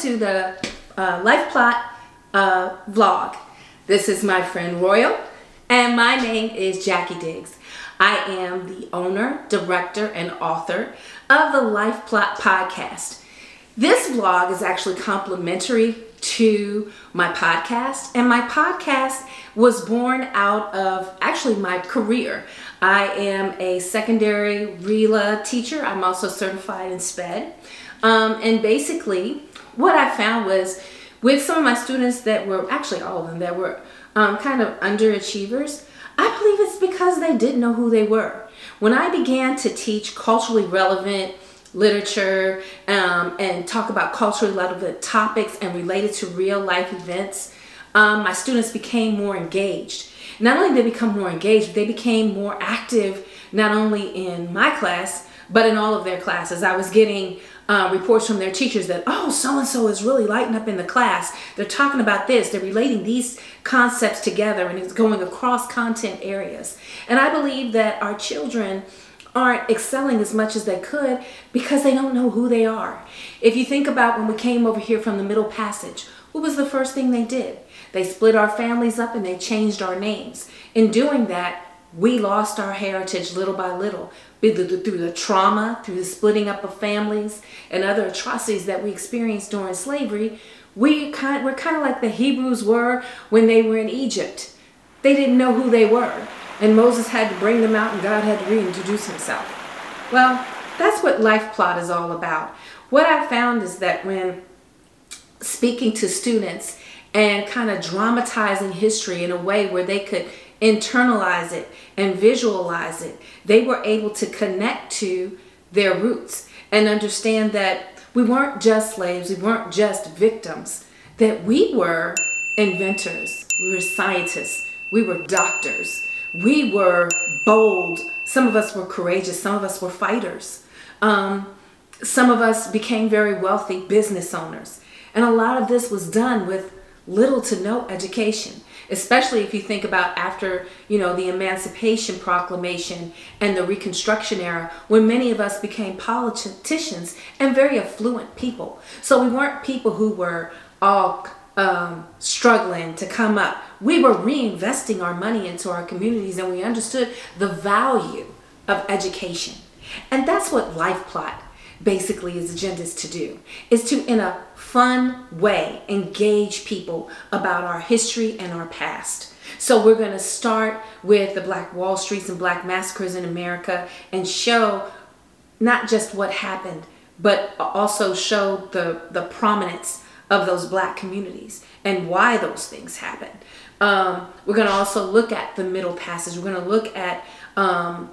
to the uh, Life Plot uh, vlog. This is my friend Royal, and my name is Jackie Diggs. I am the owner, director, and author of the Life Plot podcast. This vlog is actually complimentary to my podcast, and my podcast was born out of actually my career. I am a secondary RELA teacher. I'm also certified in SPED. Um, and basically, what I found was with some of my students that were actually all of them that were um, kind of underachievers, I believe it's because they didn't know who they were. When I began to teach culturally relevant literature um, and talk about culturally relevant topics and related to real life events, um, my students became more engaged. Not only did they become more engaged, they became more active not only in my class, but in all of their classes. I was getting uh, reports from their teachers that, oh, so and so is really lighting up in the class. They're talking about this, they're relating these concepts together, and it's going across content areas. And I believe that our children aren't excelling as much as they could because they don't know who they are. If you think about when we came over here from the Middle Passage, what was the first thing they did? They split our families up and they changed our names. In doing that, we lost our heritage little by little through the trauma, through the splitting up of families, and other atrocities that we experienced during slavery. We kind, we're kind of like the Hebrews were when they were in Egypt. They didn't know who they were, and Moses had to bring them out, and God had to reintroduce himself. Well, that's what Life Plot is all about. What I found is that when speaking to students and kind of dramatizing history in a way where they could internalize it and visualize it, they were able to connect to their roots and understand that we weren't just slaves, we weren't just victims, that we were inventors, we were scientists, we were doctors, we were bold. Some of us were courageous, some of us were fighters. Um, some of us became very wealthy business owners. And a lot of this was done with little to no education especially if you think about after you know the emancipation proclamation and the reconstruction era when many of us became politicians and very affluent people. So we weren't people who were all um, struggling to come up. We were reinvesting our money into our communities and we understood the value of education. And that's what life plot basically his agenda is to do is to in a fun way engage people about our history and our past. So we're going to start with the black wall streets and black massacres in america and show not just what happened but also show the the prominence of those black communities and why those things happened. Um, we're going to also look at the middle passage we're going to look at um,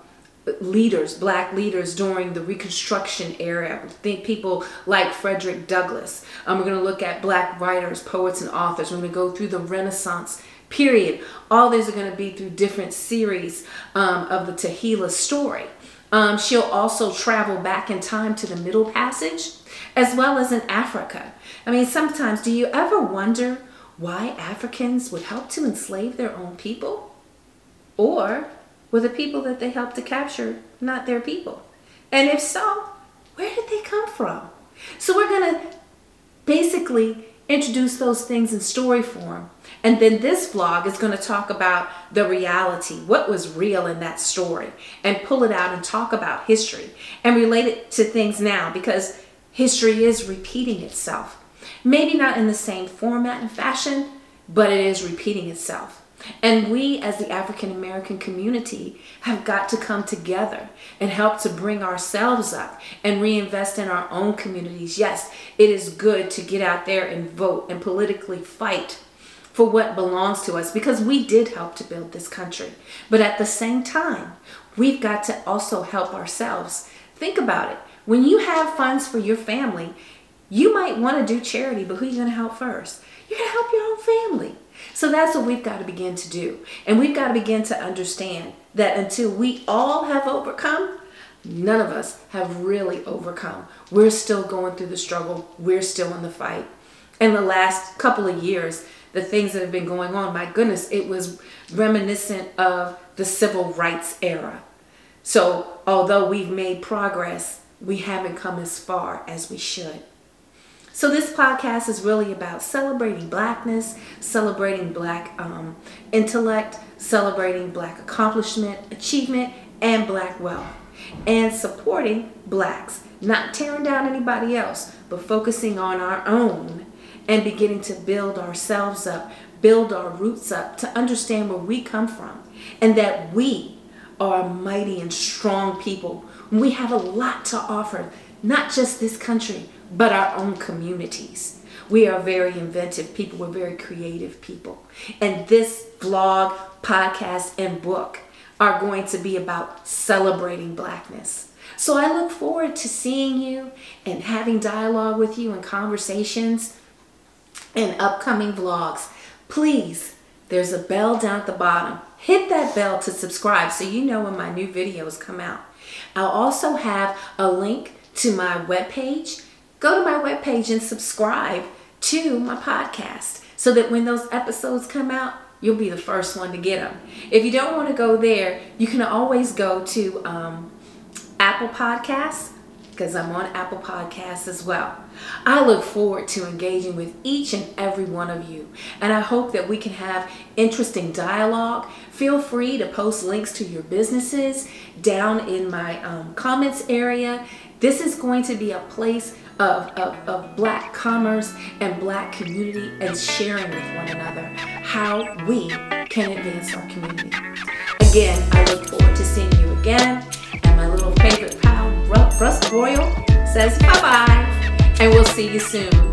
leaders, black leaders during the Reconstruction era. Think people like Frederick Douglass. Um, we're going to look at black writers, poets, and authors. We're going to go through the Renaissance period. All these are going to be through different series um, of the Tehillah story. Um, she'll also travel back in time to the Middle Passage as well as in Africa. I mean, sometimes do you ever wonder why Africans would help to enslave their own people? Or were the people that they helped to capture not their people? And if so, where did they come from? So we're going to basically introduce those things in story form. And then this vlog is going to talk about the reality, what was real in that story, and pull it out and talk about history and relate it to things now because history is repeating itself. Maybe not in the same format and fashion, but it is repeating itself. And we, as the African American community, have got to come together and help to bring ourselves up and reinvest in our own communities. Yes, it is good to get out there and vote and politically fight for what belongs to us because we did help to build this country. But at the same time, we've got to also help ourselves. Think about it. When you have funds for your family, you might want to do charity, but who are you going to help first? You're going to help your own family. So that's what we've got to begin to do. And we've got to begin to understand that until we all have overcome, none of us have really overcome. We're still going through the struggle, we're still in the fight. In the last couple of years, the things that have been going on, my goodness, it was reminiscent of the civil rights era. So, although we've made progress, we haven't come as far as we should. So, this podcast is really about celebrating blackness, celebrating black um, intellect, celebrating black accomplishment, achievement, and black wealth, and supporting blacks, not tearing down anybody else, but focusing on our own and beginning to build ourselves up, build our roots up, to understand where we come from, and that we are mighty and strong people. We have a lot to offer, not just this country, but our own communities. We are very inventive people, we're very creative people. And this vlog, podcast, and book are going to be about celebrating blackness. So I look forward to seeing you and having dialogue with you and conversations and upcoming vlogs. Please, there's a bell down at the bottom. Hit that bell to subscribe so you know when my new videos come out. I'll also have a link to my webpage go to my webpage and subscribe to my podcast so that when those episodes come out, you'll be the first one to get them. If you don't want to go there, you can always go to um, Apple Podcasts because I'm on Apple Podcasts as well. I look forward to engaging with each and every one of you, and I hope that we can have interesting dialogue. Feel free to post links to your businesses down in my um, comments area. This is going to be a place of, of, of black commerce and black community and sharing with one another how we can advance our community. Again, I look forward to seeing you again. And my little favorite pal, Russ Royal, says bye bye. And we'll see you soon.